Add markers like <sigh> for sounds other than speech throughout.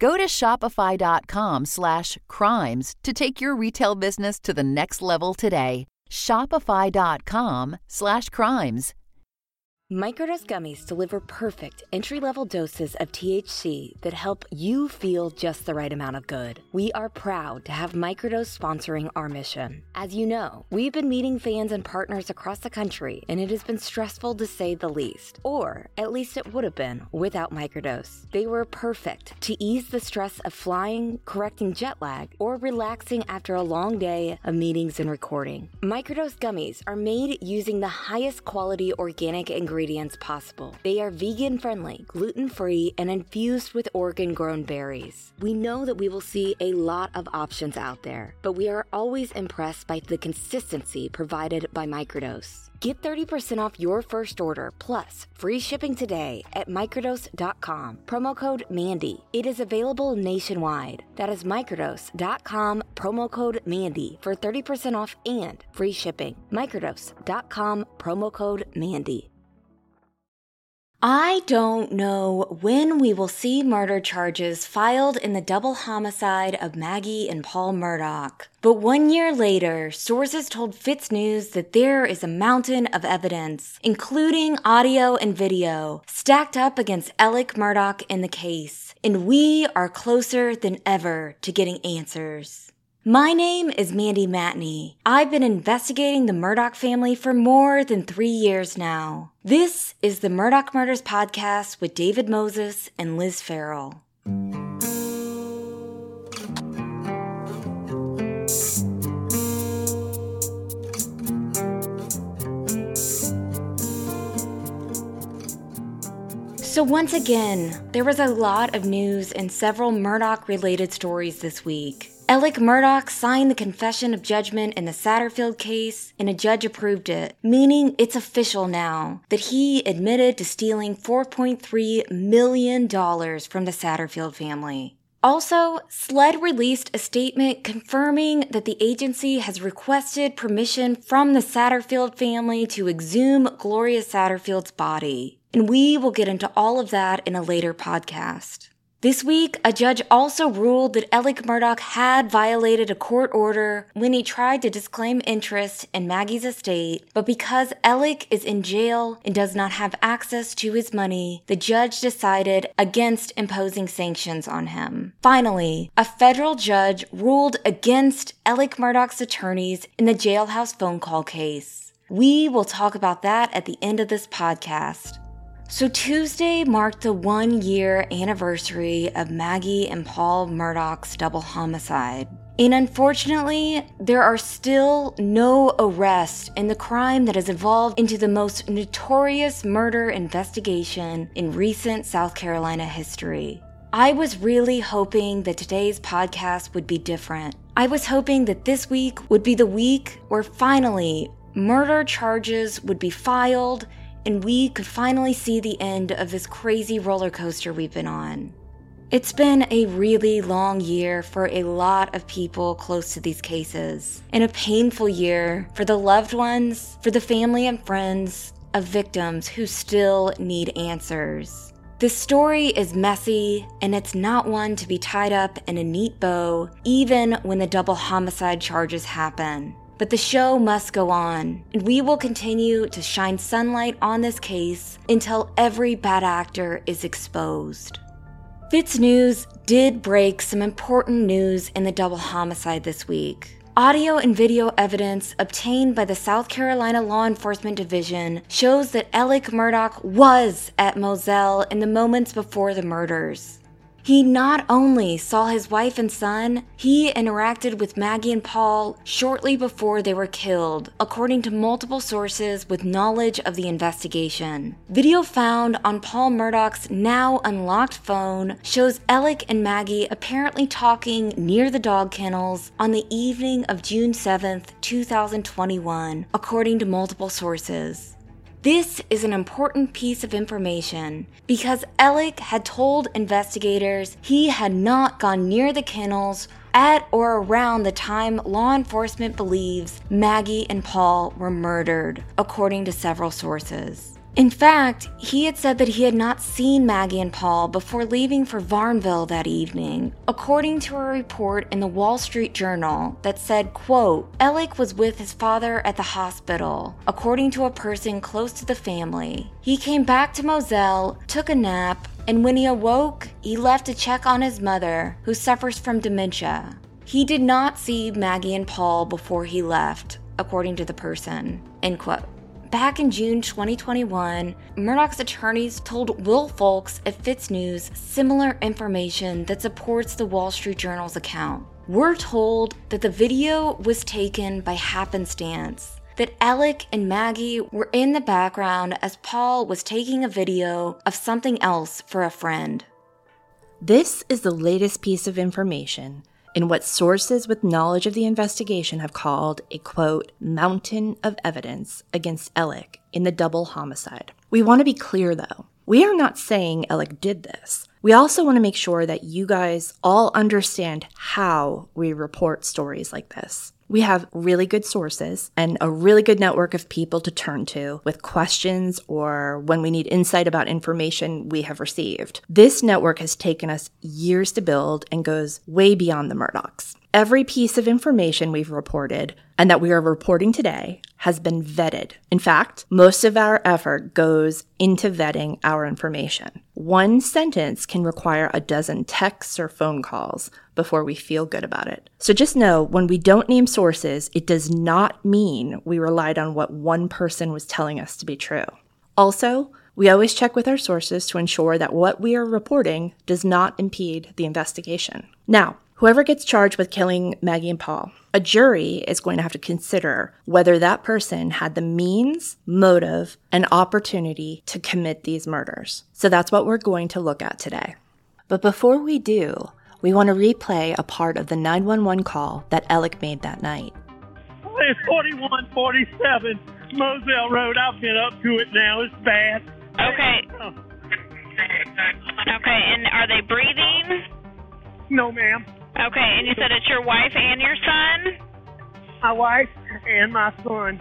Go to shopify.com slash crimes to take your retail business to the next level today. Shopify.com slash crimes. Microdose gummies deliver perfect entry level doses of THC that help you feel just the right amount of good. We are proud to have Microdose sponsoring our mission. As you know, we've been meeting fans and partners across the country, and it has been stressful to say the least. Or at least it would have been without Microdose. They were perfect to ease the stress of flying, correcting jet lag, or relaxing after a long day of meetings and recording. Microdose gummies are made using the highest quality organic ingredients ingredients possible. They are vegan friendly, gluten free, and infused with Oregon grown berries. We know that we will see a lot of options out there, but we are always impressed by the consistency provided by Microdose. Get 30% off your first order plus free shipping today at microdose.com. Promo code MANDY. It is available nationwide. That is microdose.com, promo code MANDY for 30% off and free shipping. Microdose.com, promo code MANDY. I don't know when we will see murder charges filed in the double homicide of Maggie and Paul Murdaugh. But one year later, sources told FITSNews that there is a mountain of evidence, including audio and video, stacked up against Alec Murdaugh in the case. And we are closer than ever to getting answers. My name is Mandy Matney. I've been investigating the Murdaugh family for more than three years now. This is the Murdaugh Murders Podcast with David Moses and Liz Farrell. So, once again, there was a lot of news and several Murdaugh related stories this week. Alec Murdaugh signed the confession of judgment in the Satterfield case, and a judge approved it, meaning it's official now that he admitted to stealing $4.3 million from the Satterfield family. Also, SLED released a statement confirming that the agency has requested permission from the Satterfield family to exhume Gloria Satterfield's body. And we will get into all of that in a later podcast. This week, a judge also ruled that Alec Murdaugh had violated a court order when he tried to disclaim interest in Maggie's estate, but because Alec is in jail and does not have access to his money, the judge decided against imposing sanctions on him. Finally, a federal judge ruled against Alec Murdaugh's attorneys in the jailhouse phone call case. We will talk about that at the end of this podcast. So, Tuesday marked the one year anniversary of Maggie and Paul Murdaugh's double homicide. And unfortunately, there are still no arrests in the crime that has evolved into the most notorious murder investigation in recent South Carolina history. I was really hoping that today's podcast would be different. I was hoping that this week would be the week where finally murder charges would be filed and we could finally see the end of this crazy roller coaster we've been on. It's been a really long year for a lot of people close to these cases, and a painful year for the loved ones, for the family and friends, of victims who still need answers. This story is messy, and it's not one to be tied up in a neat bow, even when the double homicide charges happen. But the show must go on, and we will continue to shine sunlight on this case until every bad actor is exposed. FITSNews did break some important news in the double homicide this week. Audio and video evidence obtained by the South Carolina Law Enforcement Division shows that Alec Murdaugh was at Moselle in the moments before the murders. He not only saw his wife and son, he interacted with Maggie and Paul shortly before they were killed, according to multiple sources with knowledge of the investigation. Video found on Paul Murdaugh's now unlocked phone shows Alec and Maggie apparently talking near the dog kennels on the evening of June 7, 2021, according to multiple sources. This is an important piece of information because Alec had told investigators he had not gone near the kennels at or around the time law enforcement believes Maggie and Paul were murdered, according to several sources. In fact, he had said that he had not seen Maggie and Paul before leaving for Varnville that evening, according to a report in the Wall Street Journal that said, quote, Alec was with his father at the hospital, according to a person close to the family. He came back to Moselle, took a nap, and when he awoke, he left to check on his mother, who suffers from dementia. He did not see Maggie and Paul before he left, according to the person. End quote. Back in June 2021, Murdaugh's attorneys told Will Folks at FITSNews similar information that supports the Wall Street Journal's account. We're told that the video was taken by happenstance, that Alec and Maggie were in the background as Paul was taking a video of something else for a friend. This is the latest piece of information in what sources with knowledge of the investigation have called a quote, mountain of evidence against Alec in the double homicide. We want to be clear though. We are not saying Alec did this. We also want to make sure that you guys all understand how we report stories like this. We have really good sources and a really good network of people to turn to with questions or when we need insight about information we have received. This network has taken us years to build and goes way beyond the Murdaughs. Every piece of information we've reported and that we are reporting today has been vetted. In fact, most of our effort goes into vetting our information. One sentence can require a dozen texts or phone calls before we feel good about it. So just know when we don't name sources, it does not mean we relied on what one person was telling us to be true. Also, we always check with our sources to ensure that what we are reporting does not impede the investigation. Now, whoever gets charged with killing Maggie and Paul, a jury is going to have to consider whether that person had the means, motive, and opportunity to commit these murders. So that's what we're going to look at today. But before we do, we want to replay a part of the 911 call that Alec made that night. It's 4147 Moselle Road. I've been up to it now. It's bad. Okay. <laughs> Okay, and are they breathing? No, ma'am. Okay, and you said it's your wife and your son? My wife and my son.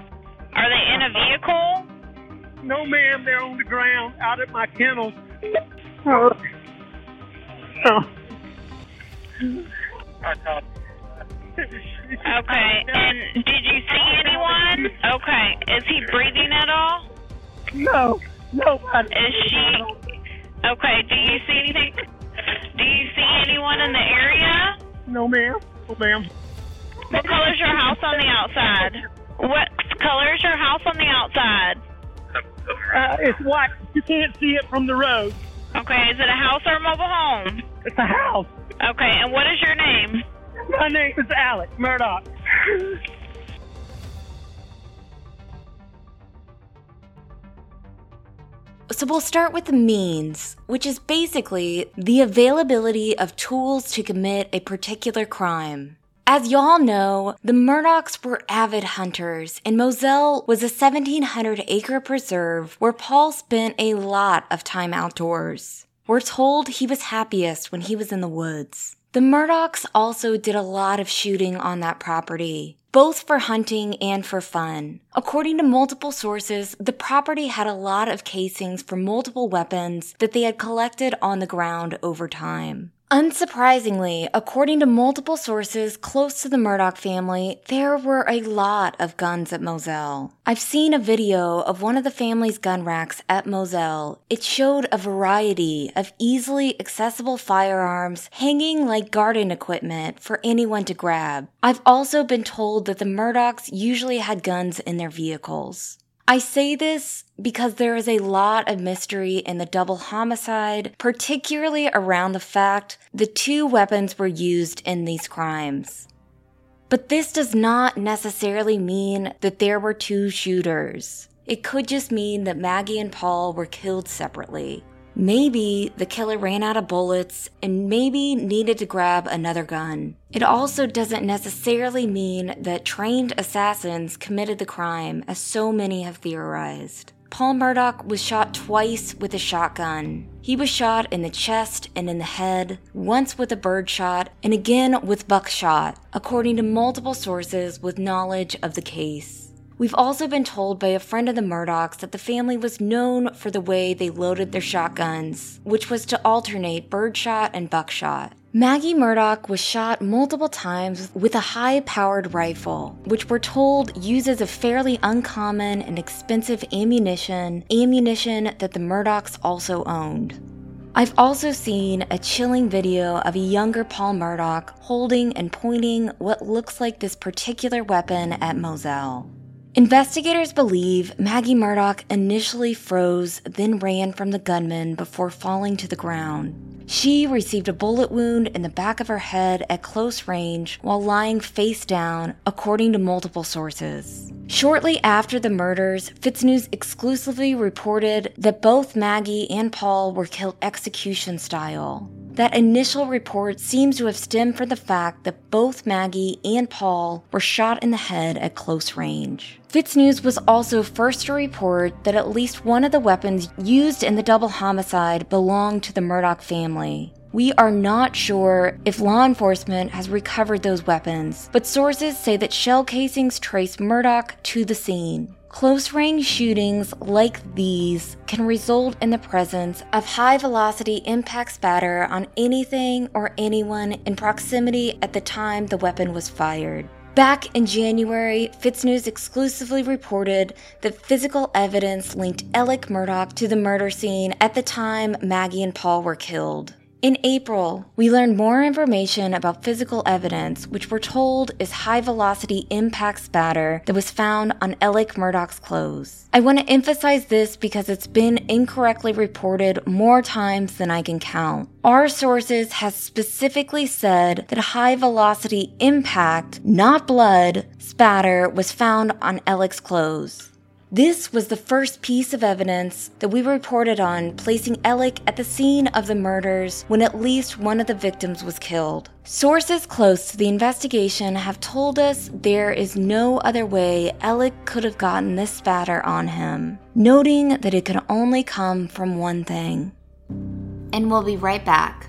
Are they in a vehicle? No, ma'am. They're on the ground out at my kennel. Oh. Oh. Okay, and did you see anyone? Okay, is he breathing at all? No, nobody. Is she? Okay, do you see anything? Do you see anyone in the area? No, ma'am. No, ma'am. What color is your house on the outside? What color is your house on the outside? Uh, it's white. You can't see it from the road. Okay, is it a house or a mobile home? It's a house. Okay, and what is your name? My name is Alec Murdaugh. So we'll start with the means, which is basically the availability of tools to commit a particular crime. As y'all know, the Murdaughs were avid hunters, and Moselle was a 1,700 acre preserve where Paul spent a lot of time outdoors. We're told he was happiest when he was in the woods. The Murdaughs also did a lot of shooting on that property. Both for hunting and for fun. According to multiple sources, the property had a lot of casings for multiple weapons that they had collected on the ground over time. Unsurprisingly, according to multiple sources close to the Murdaugh family, there were a lot of guns at Moselle. I've seen a video of one of the family's gun racks at Moselle. It showed a variety of easily accessible firearms hanging like garden equipment for anyone to grab. I've also been told that the Murdaughs usually had guns in their vehicles. I say this because there is a lot of mystery in the double homicide, particularly around the fact the two weapons were used in these crimes. But this does not necessarily mean that there were two shooters. It could just mean that Maggie and Paul were killed separately. Maybe the killer ran out of bullets and maybe needed to grab another gun. It also doesn't necessarily mean that trained assassins committed the crime, as so many have theorized. Paul Murdaugh was shot twice with a shotgun. He was shot in the chest and in the head, once with a birdshot, and again with buckshot, according to multiple sources with knowledge of the case. We've also been told by a friend of the Murdaughs that the family was known for the way they loaded their shotguns, which was to alternate birdshot and buckshot. Maggie Murdaugh was shot multiple times with a high powered rifle, which we're told uses a fairly uncommon and expensive ammunition, ammunition that the Murdaughs also owned. I've also seen a chilling video of a younger Paul Murdaugh holding and pointing what looks like this particular weapon at Moselle. Investigators believe Maggie Murdaugh initially froze, then ran from the gunman before falling to the ground. She received a bullet wound in the back of her head at close range while lying face down, according to multiple sources. Shortly after the murders, FITSNews exclusively reported that both Maggie and Paul were killed execution style. That initial report seems to have stemmed from the fact that both Maggie and Paul were shot in the head at close range. FITSNews was also first to report that at least one of the weapons used in the double homicide belonged to the Murdaugh family. We are not sure if law enforcement has recovered those weapons, but sources say that shell casings trace Murdaugh to the scene. Close range shootings like these can result in the presence of high velocity impact spatter on anything or anyone in proximity at the time the weapon was fired. Back in January, FITSNews exclusively reported that physical evidence linked Alec Murdaugh to the murder scene at the time Maggie and Paul were killed. In April, we learned more information about physical evidence, which we're told is high velocity impact spatter that was found on Alec Murdaugh's clothes. I want to emphasize this because it's been incorrectly reported more times than I can count. Our sources have specifically said that high velocity impact, not blood, spatter was found on Alec's clothes. This was the first piece of evidence that we reported on placing Alec at the scene of the murders when at least one of the victims was killed. Sources close to the investigation have told us there is no other way Alec could have gotten this spatter on him, noting that it could only come from one thing. And we'll be right back.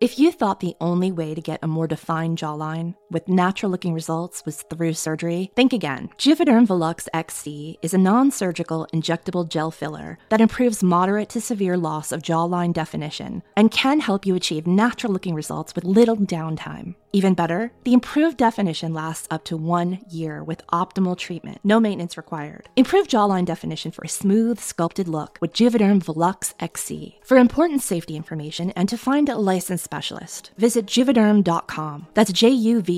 If you thought the only way to get a more defined jawline with natural looking results was through surgery, think again. Juvederm Volux XC is a non surgical injectable gel filler that improves moderate to severe loss of jawline definition and can help you achieve natural looking results with little downtime. Even better, the improved definition lasts up to one year with optimal treatment, no maintenance required. Improve jawline definition for a smooth, sculpted look with Juvederm Volux XC. For important safety information and to find a licensed specialist, visit juvederm.com. That's J U V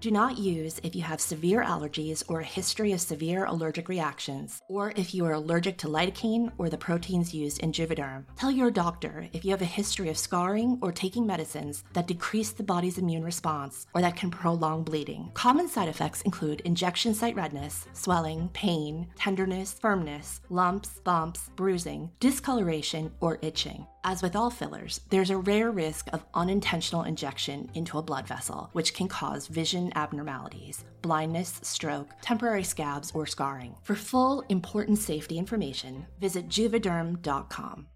Do not use if you have severe allergies or a history of severe allergic reactions, or if you are allergic to lidocaine or the proteins used in Juvederm. Tell your doctor if you have a history of scarring or taking medicines that decrease the body's immune response or that can prolong bleeding. Common side effects include injection site redness, swelling, pain, tenderness, firmness, lumps, bumps, bruising, discoloration, or itching. As with all fillers, there's a rare risk of unintentional injection into a blood vessel, which can cause vision abnormalities, blindness, stroke, temporary scabs, or scarring. For full, important safety information, visit juvederm.com.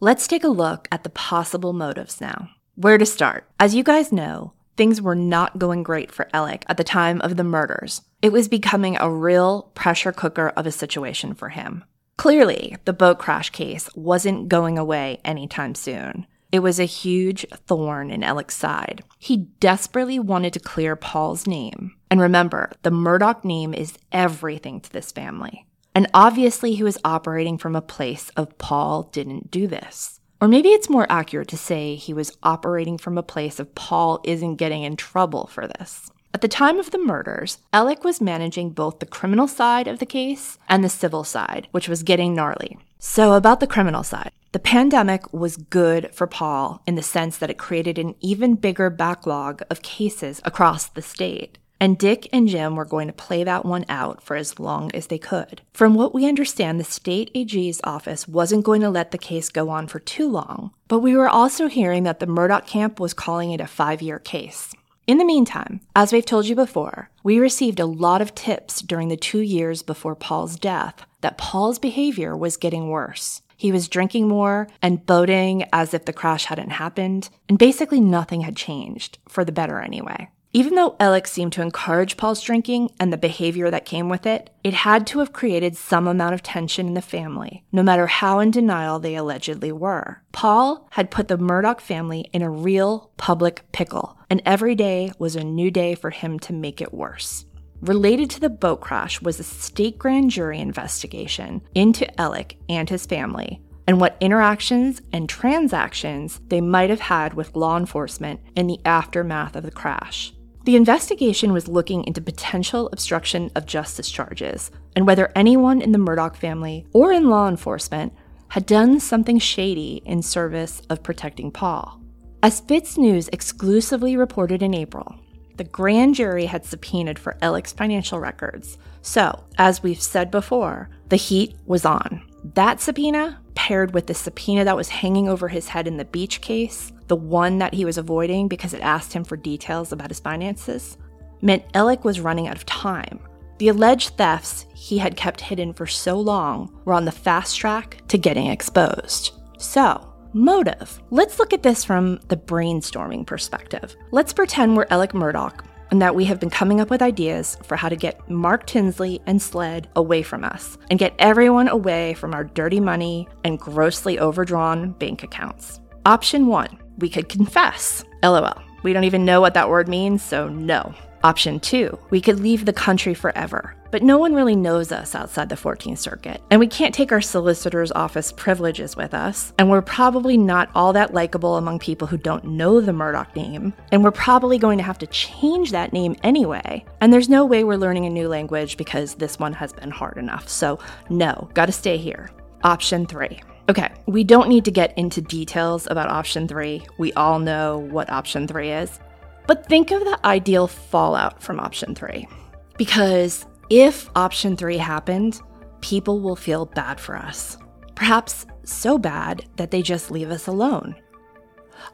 Let's take a look at the possible motives now. Where to start? As you guys know, things were not going great for Alec at the time of the murders. It was becoming a real pressure cooker of a situation for him. Clearly, the boat crash case wasn't going away anytime soon. It was a huge thorn in Alec's side. He desperately wanted to clear Paul's name. And remember, the Murdaugh name is everything to this family. And obviously, he was operating from a place of Paul didn't do this. Or maybe it's more accurate to say he was operating from a place of Paul isn't getting in trouble for this. At the time of the murders, Alec was managing both the criminal side of the case and the civil side, which was getting gnarly. So, about the criminal side, the pandemic was good for Paul in the sense that it created an even bigger backlog of cases across the state. And Dick and Jim were going to play that one out for as long as they could. From what we understand, the state AG's office wasn't going to let the case go on for too long, but we were also hearing that the Murdaugh camp was calling it a five year case. In the meantime, as we've told you before, we received a lot of tips during the two years before Paul's death that Paul's behavior was getting worse. He was drinking more and boating as if the crash hadn't happened, and basically nothing had changed, for the better anyway. Even though Alec seemed to encourage Paul's drinking and the behavior that came with it, it had to have created some amount of tension in the family, no matter how in denial they allegedly were. Paul had put the Murdaugh family in a real public pickle, and every day was a new day for him to make it worse. Related to the boat crash was a state grand jury investigation into Alec and his family, and what interactions and transactions they might have had with law enforcement in the aftermath of the crash. The investigation was looking into potential obstruction of justice charges and whether anyone in the Murdaugh family or in law enforcement had done something shady in service of protecting Paul. As FITSNews exclusively reported in April, the grand jury had subpoenaed for Alec's financial records. So, as we've said before, the heat was on. That subpoena, paired with the subpoena that was hanging over his head in the beach case, the one that he was avoiding because it asked him for details about his finances, meant Alec was running out of time. The alleged thefts he had kept hidden for so long were on the fast track to getting exposed. So, motive. Let's look at this from the brainstorming perspective. Let's pretend we're Alec Murdaugh and that we have been coming up with ideas for how to get Mark Tinsley and Sled away from us and get everyone away from our dirty money and grossly overdrawn bank accounts. Option one we could confess. LOL. We don't even know what that word means, so no. Option two, we could leave the country forever. But no one really knows us outside the 14th Circuit, and we can't take our solicitor's office privileges with us, and we're probably not all that likable among people who don't know the Murdaugh name, and we're probably going to have to change that name anyway. And there's no way we're learning a new language because this one has been hard enough. So, no, gotta stay here. Option three. Okay, we don't need to get into details about option three. We all know what option three is. But think of the ideal fallout from option three. Because if option three happened, people will feel bad for us. Perhaps so bad that they just leave us alone.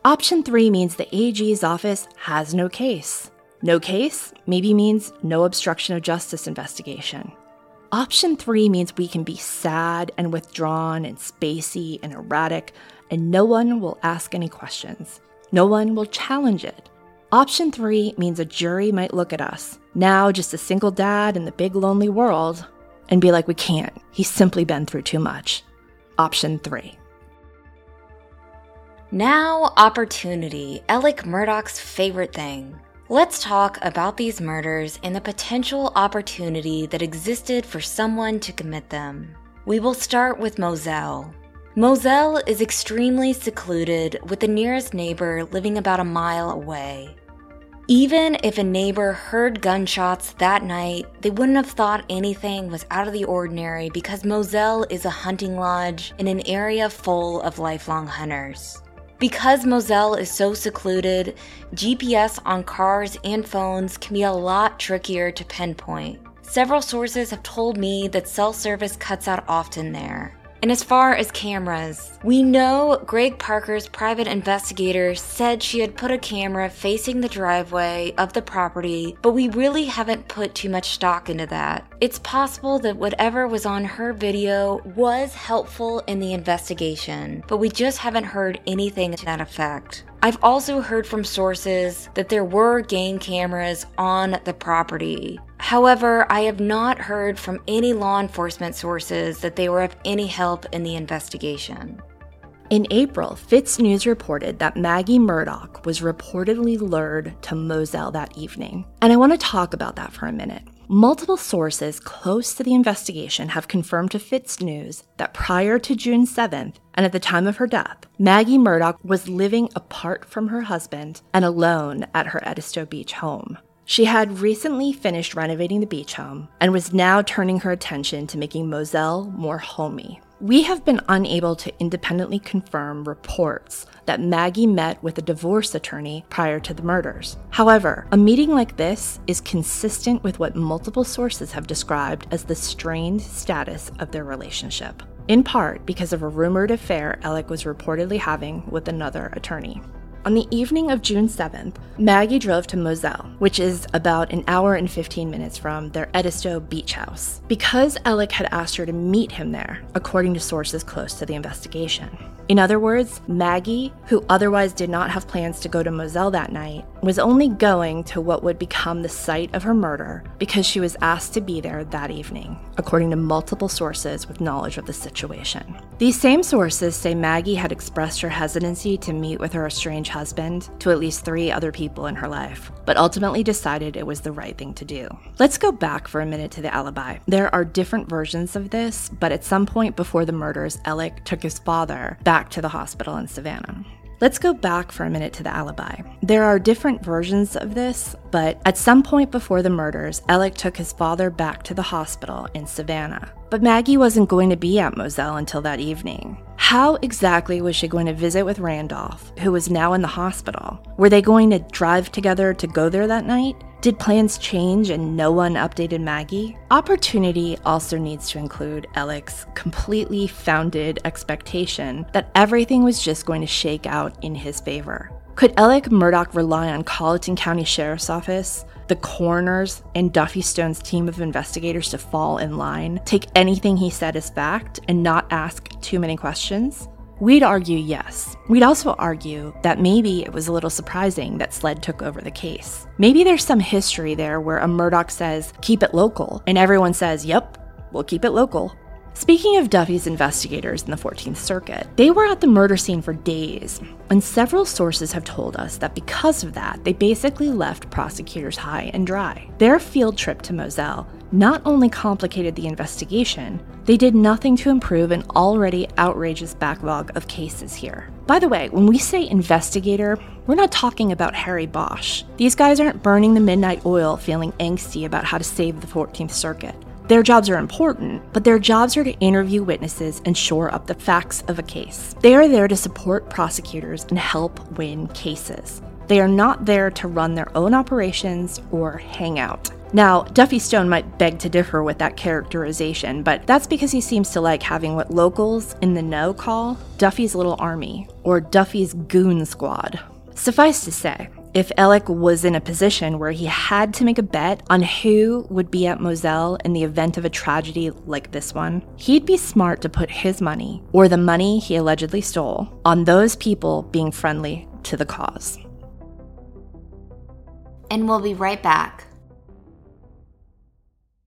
Option three means the AG's office has no case. No case maybe means no obstruction of justice investigation. Option three means we can be sad and withdrawn and spacey and erratic, and no one will ask any questions. No one will challenge it. Option three means a jury might look at us, now just a single dad in the big lonely world, and be like, we can't. He's simply been through too much. Option three. Now, opportunity, Alec Murdaugh's favorite thing. Let's talk about these murders and the potential opportunity that existed for someone to commit them. We will start with Moselle. Moselle is extremely secluded, with the nearest neighbor living about a mile away. Even if a neighbor heard gunshots that night, they wouldn't have thought anything was out of the ordinary because Moselle is a hunting lodge in an area full of lifelong hunters. Because Moselle is so secluded, GPS on cars and phones can be a lot trickier to pinpoint. Several sources have told me that cell service cuts out often there. And as far as cameras, we know Greg Parker's private investigator said she had put a camera facing the driveway of the property, but we really haven't put too much stock into that. It's possible that whatever was on her video was helpful in the investigation, but we just haven't heard anything to that effect. I've also heard from sources that there were game cameras on the property. However, I have not heard from any law enforcement sources that they were of any help in the investigation. In April, FITSNews reported that Maggie Murdaugh was reportedly lured to Moselle that evening. And I want to talk about that for a minute. Multiple sources close to the investigation have confirmed to FITSNews that prior to June 7th, and at the time of her death, Maggie Murdaugh was living apart from her husband and alone at her Edisto Beach home. She had recently finished renovating the beach home and was now turning her attention to making Moselle more homey. We have been unable to independently confirm reports that Maggie met with a divorce attorney prior to the murders. However, a meeting like this is consistent with what multiple sources have described as the strained status of their relationship, in part because of a rumored affair Alec was reportedly having with another attorney. On the evening of June 7th, Maggie drove to Moselle, which is about an hour and 15 minutes from their Edisto beach house, because Alec had asked her to meet him there, according to sources close to the investigation. In other words, Maggie, who otherwise did not have plans to go to Moselle that night, was only going to what would become the site of her murder because she was asked to be there that evening, according to multiple sources with knowledge of the situation. These same sources say Maggie had expressed her hesitancy to meet with her estranged husband to at least three other people in her life, but ultimately decided it was the right thing to do. Let's go back for a minute to the alibi. There are different versions of this, but at some point before the murders, Alec took his father back back to the hospital in Savannah. Let's go back for a minute to the alibi. There are different versions of this, but at some point before the murders, Alec took his father back to the hospital in Savannah. But Maggie wasn't going to be at Moselle until that evening. How exactly was she going to visit with Randolph, who was now in the hospital? Were they going to drive together to go there that night? Did plans change and no one updated Maggie? Opportunity also needs to include Alec's completely founded expectation that everything was just going to shake out in his favor. Could Alec Murdaugh rely on Colleton County Sheriff's Office, the coroners, and Duffy Stone's team of investigators to fall in line, take anything he said as fact, and not ask too many questions? We'd argue yes. We'd also argue that maybe it was a little surprising that SLED took over the case. Maybe there's some history there where a Murdaugh says, keep it local, and everyone says, yep, we'll keep it local. Speaking of Duffy's investigators in the 14th Circuit, they were at the murder scene for days, and several sources have told us that because of that, they basically left prosecutors high and dry. Their field trip to Moselle not only complicated the investigation, they did nothing to improve an already outrageous backlog of cases here. By the way, when we say investigator, we're not talking about Harry Bosch. These guys aren't burning the midnight oil feeling angsty about how to save the 14th Circuit. Their jobs are important, but their jobs are to interview witnesses and shore up the facts of a case. They are there to support prosecutors and help win cases. They are not there to run their own operations or hang out. Now, Duffy Stone might beg to differ with that characterization, but that's because he seems to like having what locals in the know call Duffy's Little Army or Duffy's Goon Squad. Suffice to say, if Alec was in a position where he had to make a bet on who would be at Moselle in the event of a tragedy like this one, he'd be smart to put his money, or the money he allegedly stole, on those people being friendly to the cause. And we'll be right back.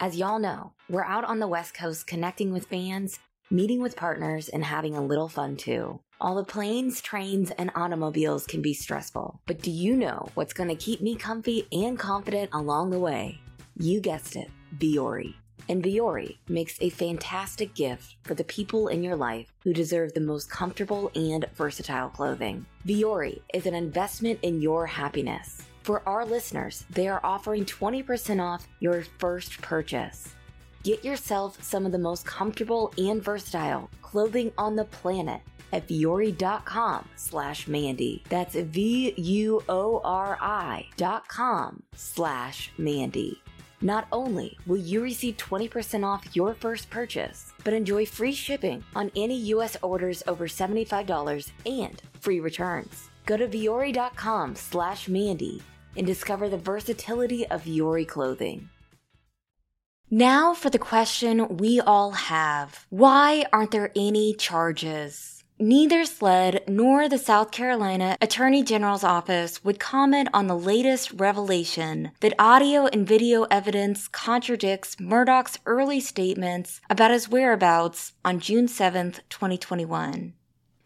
As y'all know, we're out on the West Coast connecting with fans, meeting with partners, and having a little fun too. All the planes, trains, and automobiles can be stressful, but do you know what's going to keep me comfy and confident along the way? You guessed it, Vuori. And Vuori makes a fantastic gift for the people in your life who deserve the most comfortable and versatile clothing. Vuori is an investment in your happiness. For our listeners, they are offering 20% off your first purchase. Get yourself some of the most comfortable and versatile clothing on the planet at vuori.com slash Mandy. That's V-U-O-R-I dot com slash Mandy. Not only will you receive 20% off your first purchase, but enjoy free shipping on any U.S. orders over $75 and free returns. Go to vuori.com slash Mandy and discover the versatility of Vuori clothing. Now for the question we all have. Why aren't there any charges? Neither SLED nor the South Carolina Attorney General's office would comment on the latest revelation that audio and video evidence contradicts Murdaugh's early statements about his whereabouts on June 7, 2021.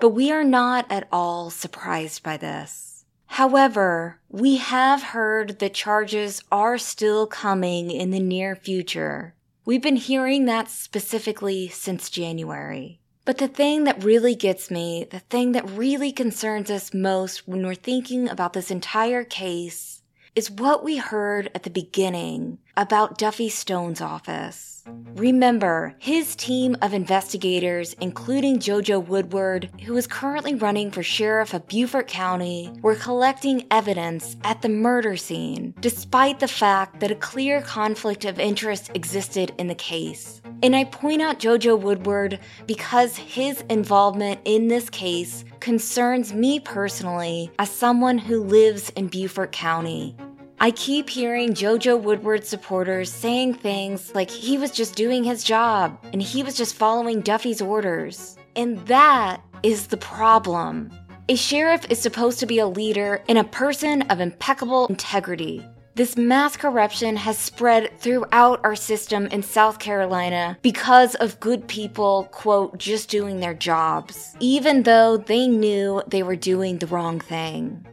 But we are not at all surprised by this. However, we have heard that charges are still coming in the near future. We've been hearing that specifically since January. But the thing that really gets me, the thing that really concerns us most when we're thinking about this entire case, is what we heard at the beginning about Duffy Stone's office. Remember, his team of investigators, including Jojo Woodward, who is currently running for sheriff of Beaufort County, were collecting evidence at the murder scene, despite the fact that a clear conflict of interest existed in the case. And I point out Jojo Woodward because his involvement in this case concerns me personally as someone who lives in Beaufort County. I keep hearing JoJo Woodward supporters saying things like he was just doing his job and he was just following Duffy's orders. And that is the problem. A sheriff is supposed to be a leader and a person of impeccable integrity. This mass corruption has spread throughout our system in South Carolina because of good people, quote, just doing their jobs, even though they knew they were doing the wrong thing.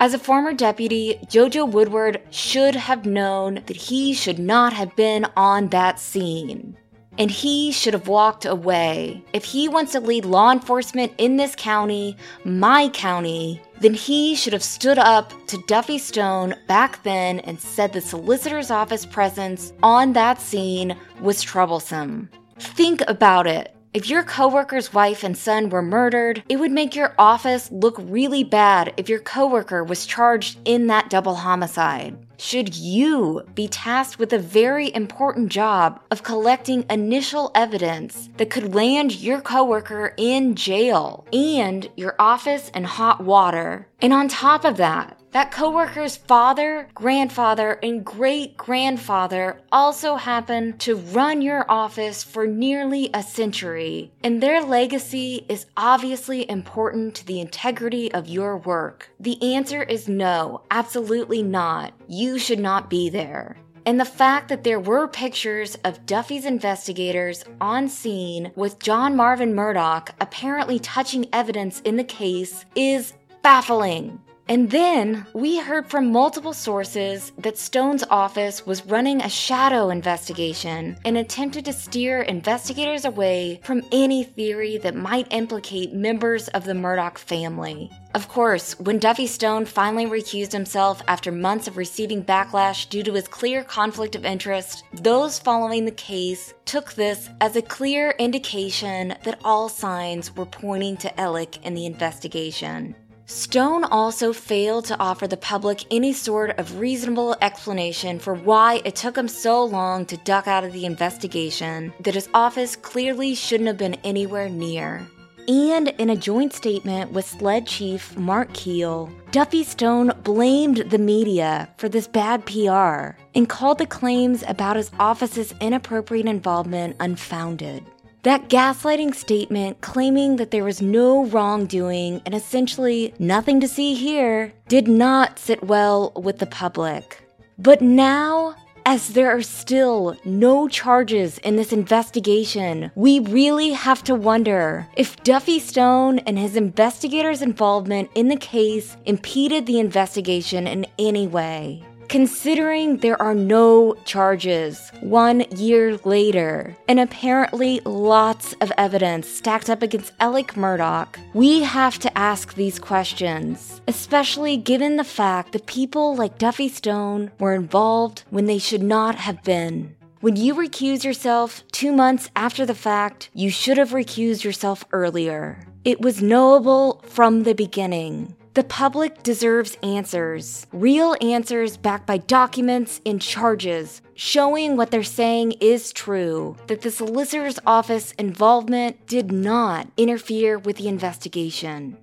As a former deputy, Jojo Woodward should have known that he should not have been on that scene. And he should have walked away. If he wants to lead law enforcement in this county, my county, then he should have stood up to Duffy Stone back then and said the solicitor's office presence on that scene was troublesome. Think about it. If your coworker's wife and son were murdered, it would make your office look really bad if your coworker was charged in that double homicide. Should you be tasked with a very important job of collecting initial evidence that could land your coworker in jail and your office in hot water? And on top of that, that coworker's father, grandfather, and great grandfather also happened to run your office for nearly a century, and their legacy is obviously important to the integrity of your work. The answer is no, absolutely not. You should not be there. And the fact that there were pictures of Duffy's investigators on scene with John Marvin Murdaugh apparently touching evidence in the case is baffling. And then we heard from multiple sources that Stone's office was running a shadow investigation and attempted to steer investigators away from any theory that might implicate members of the Murdaugh family. Of course, when Duffy Stone finally recused himself after months of receiving backlash due to his clear conflict of interest, those following the case took this as a clear indication that all signs were pointing to Ellick in the investigation. Stone also failed to offer the public any sort of reasonable explanation for why it took him so long to duck out of the investigation that his office clearly shouldn't have been anywhere near. And in a joint statement with SLED chief Mark Keel, Duffy Stone blamed the media for this bad PR and called the claims about his office's inappropriate involvement unfounded. That gaslighting statement claiming that there was no wrongdoing and essentially nothing to see here did not sit well with the public. But now, as there are still no charges in this investigation, we really have to wonder if Duffy Stone and his investigators' involvement in the case impeded the investigation in any way. Considering there are no charges one year later, and apparently lots of evidence stacked up against Alex Murdaugh, we have to ask these questions, especially given the fact that people like Duffy Stone were involved when they should not have been. When you recuse yourself two months after the fact, you should have recused yourself earlier. It was knowable from the beginning. The public deserves answers, real answers backed by documents and charges, showing what they're saying is true that the solicitor's office involvement did not interfere with the investigation.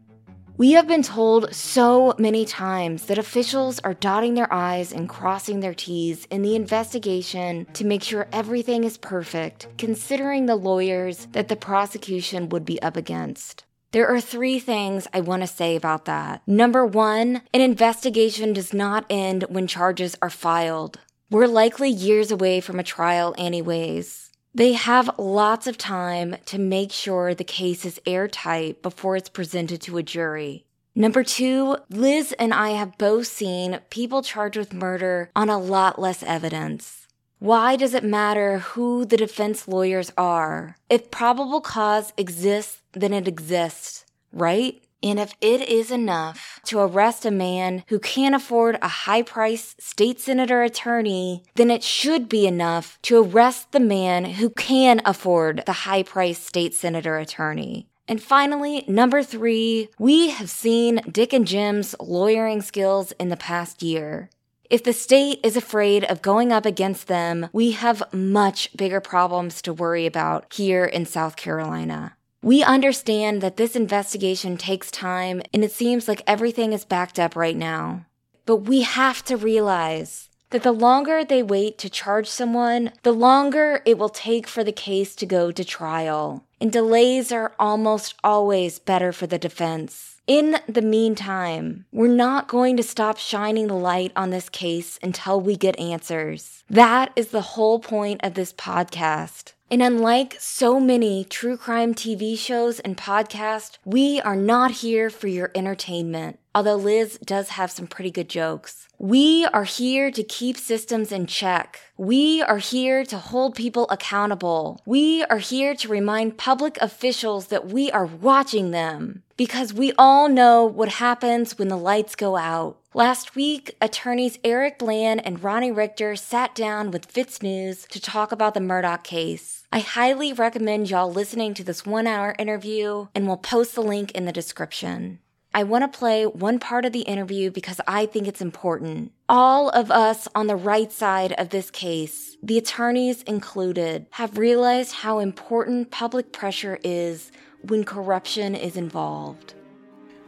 We have been told so many times that officials are dotting their I's and crossing their T's in the investigation to make sure everything is perfect, considering the lawyers that the prosecution would be up against. There are three things I want to say about that. Number one, an investigation does not end when charges are filed. We're likely years away from a trial, anyways. They have lots of time to make sure the case is airtight before it's presented to a jury. Number two, Liz and I have both seen people charged with murder on a lot less evidence. Why does it matter who the defense lawyers are? If probable cause exists, then it exists, right? And if it is enough to arrest a man who can't afford a high priced state senator attorney, then it should be enough to arrest the man who can afford the high priced state senator attorney. And finally, number three, we have seen Dick and Jim's lawyering skills in the past year. If the state is afraid of going up against them, we have much bigger problems to worry about here in South Carolina. We understand that this investigation takes time and it seems like everything is backed up right now. But we have to realize that the longer they wait to charge someone, the longer it will take for the case to go to trial. And delays are almost always better for the defense. In the meantime, we're not going to stop shining the light on this case until we get answers. That is the whole point of this podcast. And unlike so many true crime TV shows and podcasts, we are not here for your entertainment. Although Liz does have some pretty good jokes. We are here to keep systems in check. We are here to hold people accountable. We are here to remind public officials that we are watching them because we all know what happens when the lights go out. Last week, attorneys Eric Bland and Ronnie Richter sat down with FITSNews to talk about the Murdaugh case. I highly recommend y'all listening to this one hour interview, and we'll post the link in the description. I want to play one part of the interview because I think it's important. All of us on the right side of this case, the attorneys included, have realized how important public pressure is when corruption is involved.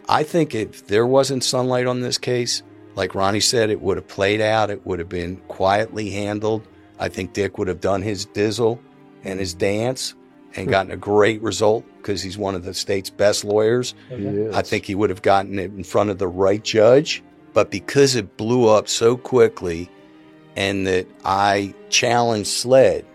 I think if there wasn't sunlight on this case, like Ronnie said, it would have played out. It would have been quietly handled. I think Dick would have done his dizzle and his dance and hmm. gotten a great result because he's one of the state's best lawyers. I think he would have gotten it in front of the right judge. But because it blew up so quickly and that I challenged SLED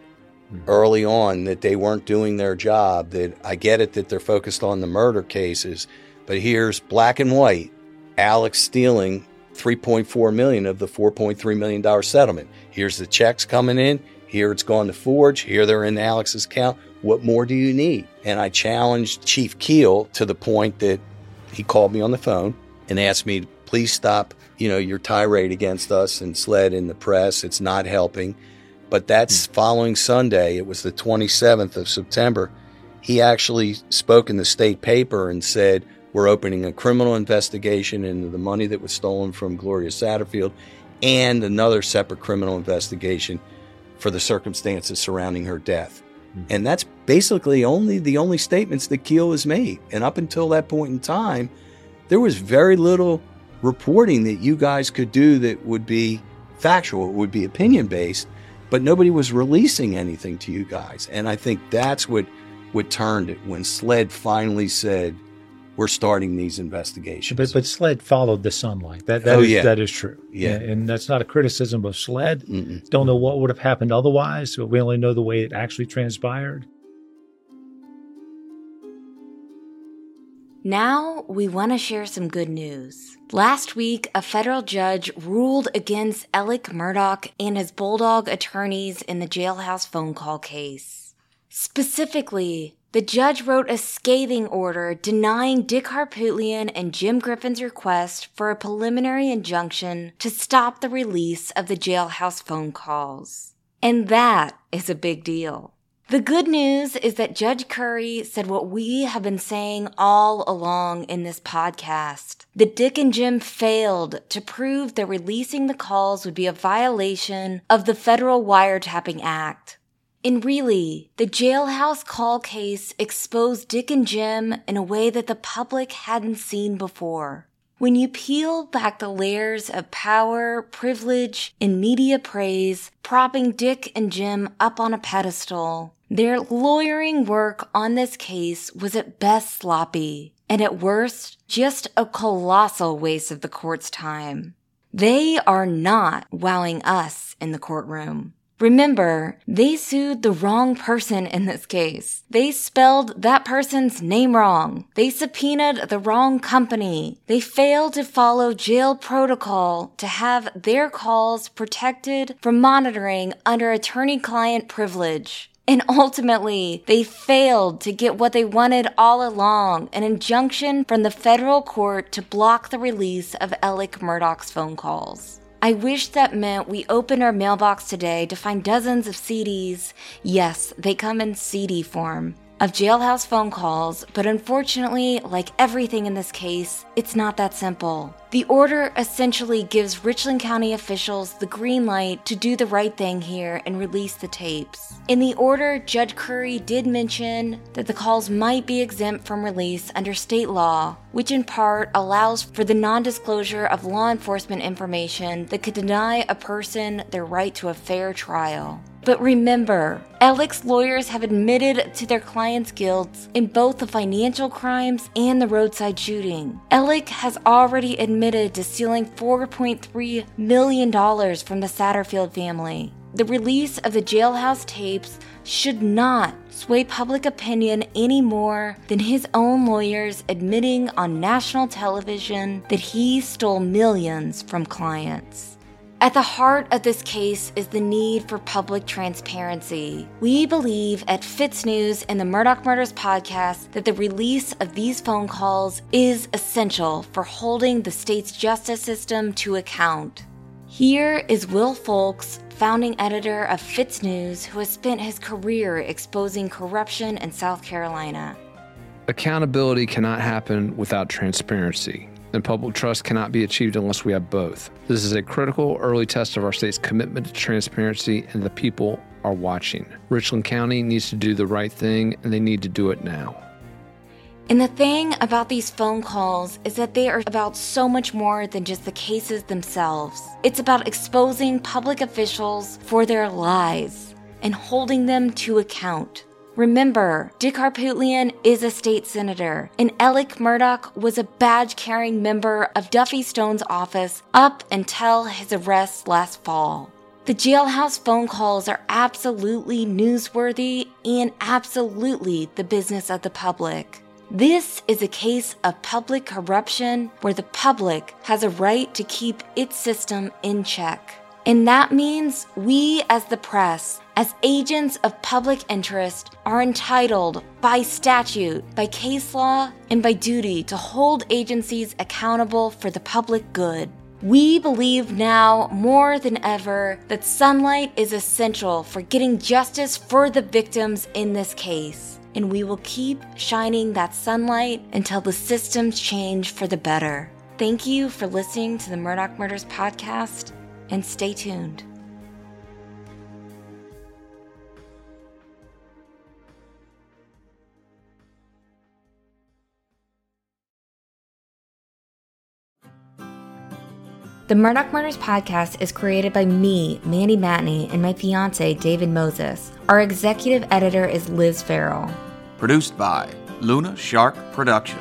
early on that they weren't doing their job. That I get it that they're focused on the murder cases, but here's black and white Alex stealing 3.4 million of the 4.3 million dollar settlement. Here's the checks coming in. Here it's gone to Forge. Here they're in Alex's account. What more do you need? And I challenged Chief Keel to the point that he called me on the phone and asked me, please stop, you know, your tirade against us and SLED in the press. It's not helping. But that's hmm. following Sunday. It was the 27th of September. He actually spoke in the state paper and said, we're opening a criminal investigation into the money that was stolen from Gloria Satterfield and another separate criminal investigation for the circumstances surrounding her death. Mm-hmm. And that's basically only the only statements that Keel has made. And up until that point in time, there was very little reporting that you guys could do that would be factual, it would be opinion based, but nobody was releasing anything to you guys. And I think that's what what turned it when SLED finally said, we're starting these investigations. But but SLED followed the sunlight. That that Oh, is- yeah. that is true. Yeah. and that's not a criticism of SLED. Mm-mm. Don't know what would have happened otherwise. But we only know the way it actually transpired. Now, we want to share some good news. Last week, a federal judge ruled against Alex Murdaugh and his Bulldog attorneys in the jailhouse phone call case. Specifically, the judge wrote a scathing order denying Dick Harpootlian and Jim Griffin's request for a preliminary injunction to stop the release of the jailhouse phone calls. And that is a big deal. The good news is that Judge Curry said what we have been saying all along in this podcast that Dick and Jim failed to prove that releasing the calls would be a violation of the Federal Wiretapping Act. And really, the jailhouse call case exposed Dick and Jim in a way that the public hadn't seen before. When you peel back the layers of power, privilege, and media praise, propping Dick and Jim up on a pedestal, their lawyering work on this case was at best sloppy, and at worst, just a colossal waste of the court's time. They are not wowing us in the courtroom. Remember, they sued the wrong person in this case. They spelled that person's name wrong. They subpoenaed the wrong company. They failed to follow jail protocol to have their calls protected from monitoring under attorney client privilege. And ultimately, they failed to get what they wanted all along an injunction from the federal court to block the release of Alex Murdaugh's phone calls. I wish that meant we opened our mailbox today to find dozens of CDs. Yes, they come in CD form. Of jailhouse phone calls, but unfortunately, like everything in this case, it's not that simple. The order essentially gives Richland County officials the green light to do the right thing here and release the tapes. In the order, Judge Curry did mention that the calls might be exempt from release under state law, which in part allows for the non disclosure of law enforcement information that could deny a person their right to a fair trial. But remember, Alex's lawyers have admitted to their clients' guilt in both the financial crimes and the roadside shooting. Alex has already admitted to stealing $4.3 million from the Satterfield family. The release of the jailhouse tapes should not sway public opinion any more than his own lawyers admitting on national television that he stole millions from clients. At the heart of this case is the need for public transparency. We believe at FITSNews and the Murdaugh Murders podcast that the release of these phone calls is essential for holding the state's justice system to account. Here is Will Folks, founding editor of FITSNews, who has spent his career exposing corruption in South Carolina. Accountability cannot happen without transparency, and public trust cannot be achieved unless we have both. This is a critical early test of our state's commitment to transparency, and the people are watching. Richland County needs to do the right thing, and they need to do it now. And the thing about these phone calls is that they are about so much more than just the cases themselves. It's about exposing public officials for their lies and holding them to account. Remember, Dick Harpootlian is a state senator, and Alex Murdaugh was a badge carrying member of Duffy Stone's office up until his arrest last fall. The jailhouse phone calls are absolutely newsworthy and absolutely the business of the public. This is a case of public corruption where the public has a right to keep its system in check. And that means we, as the press, as agents of public interest, are entitled by statute, by case law, and by duty to hold agencies accountable for the public good. We believe now more than ever that sunlight is essential for getting justice for the victims in this case. And we will keep shining that sunlight until the systems change for the better. Thank you for listening to the Murdaugh Murders podcast and stay tuned. The Murdaugh Murders podcast is created by me, Mandy Matney, and my fiance, David Moses. Our executive editor is Liz Farrell. Produced by Luna Shark Productions.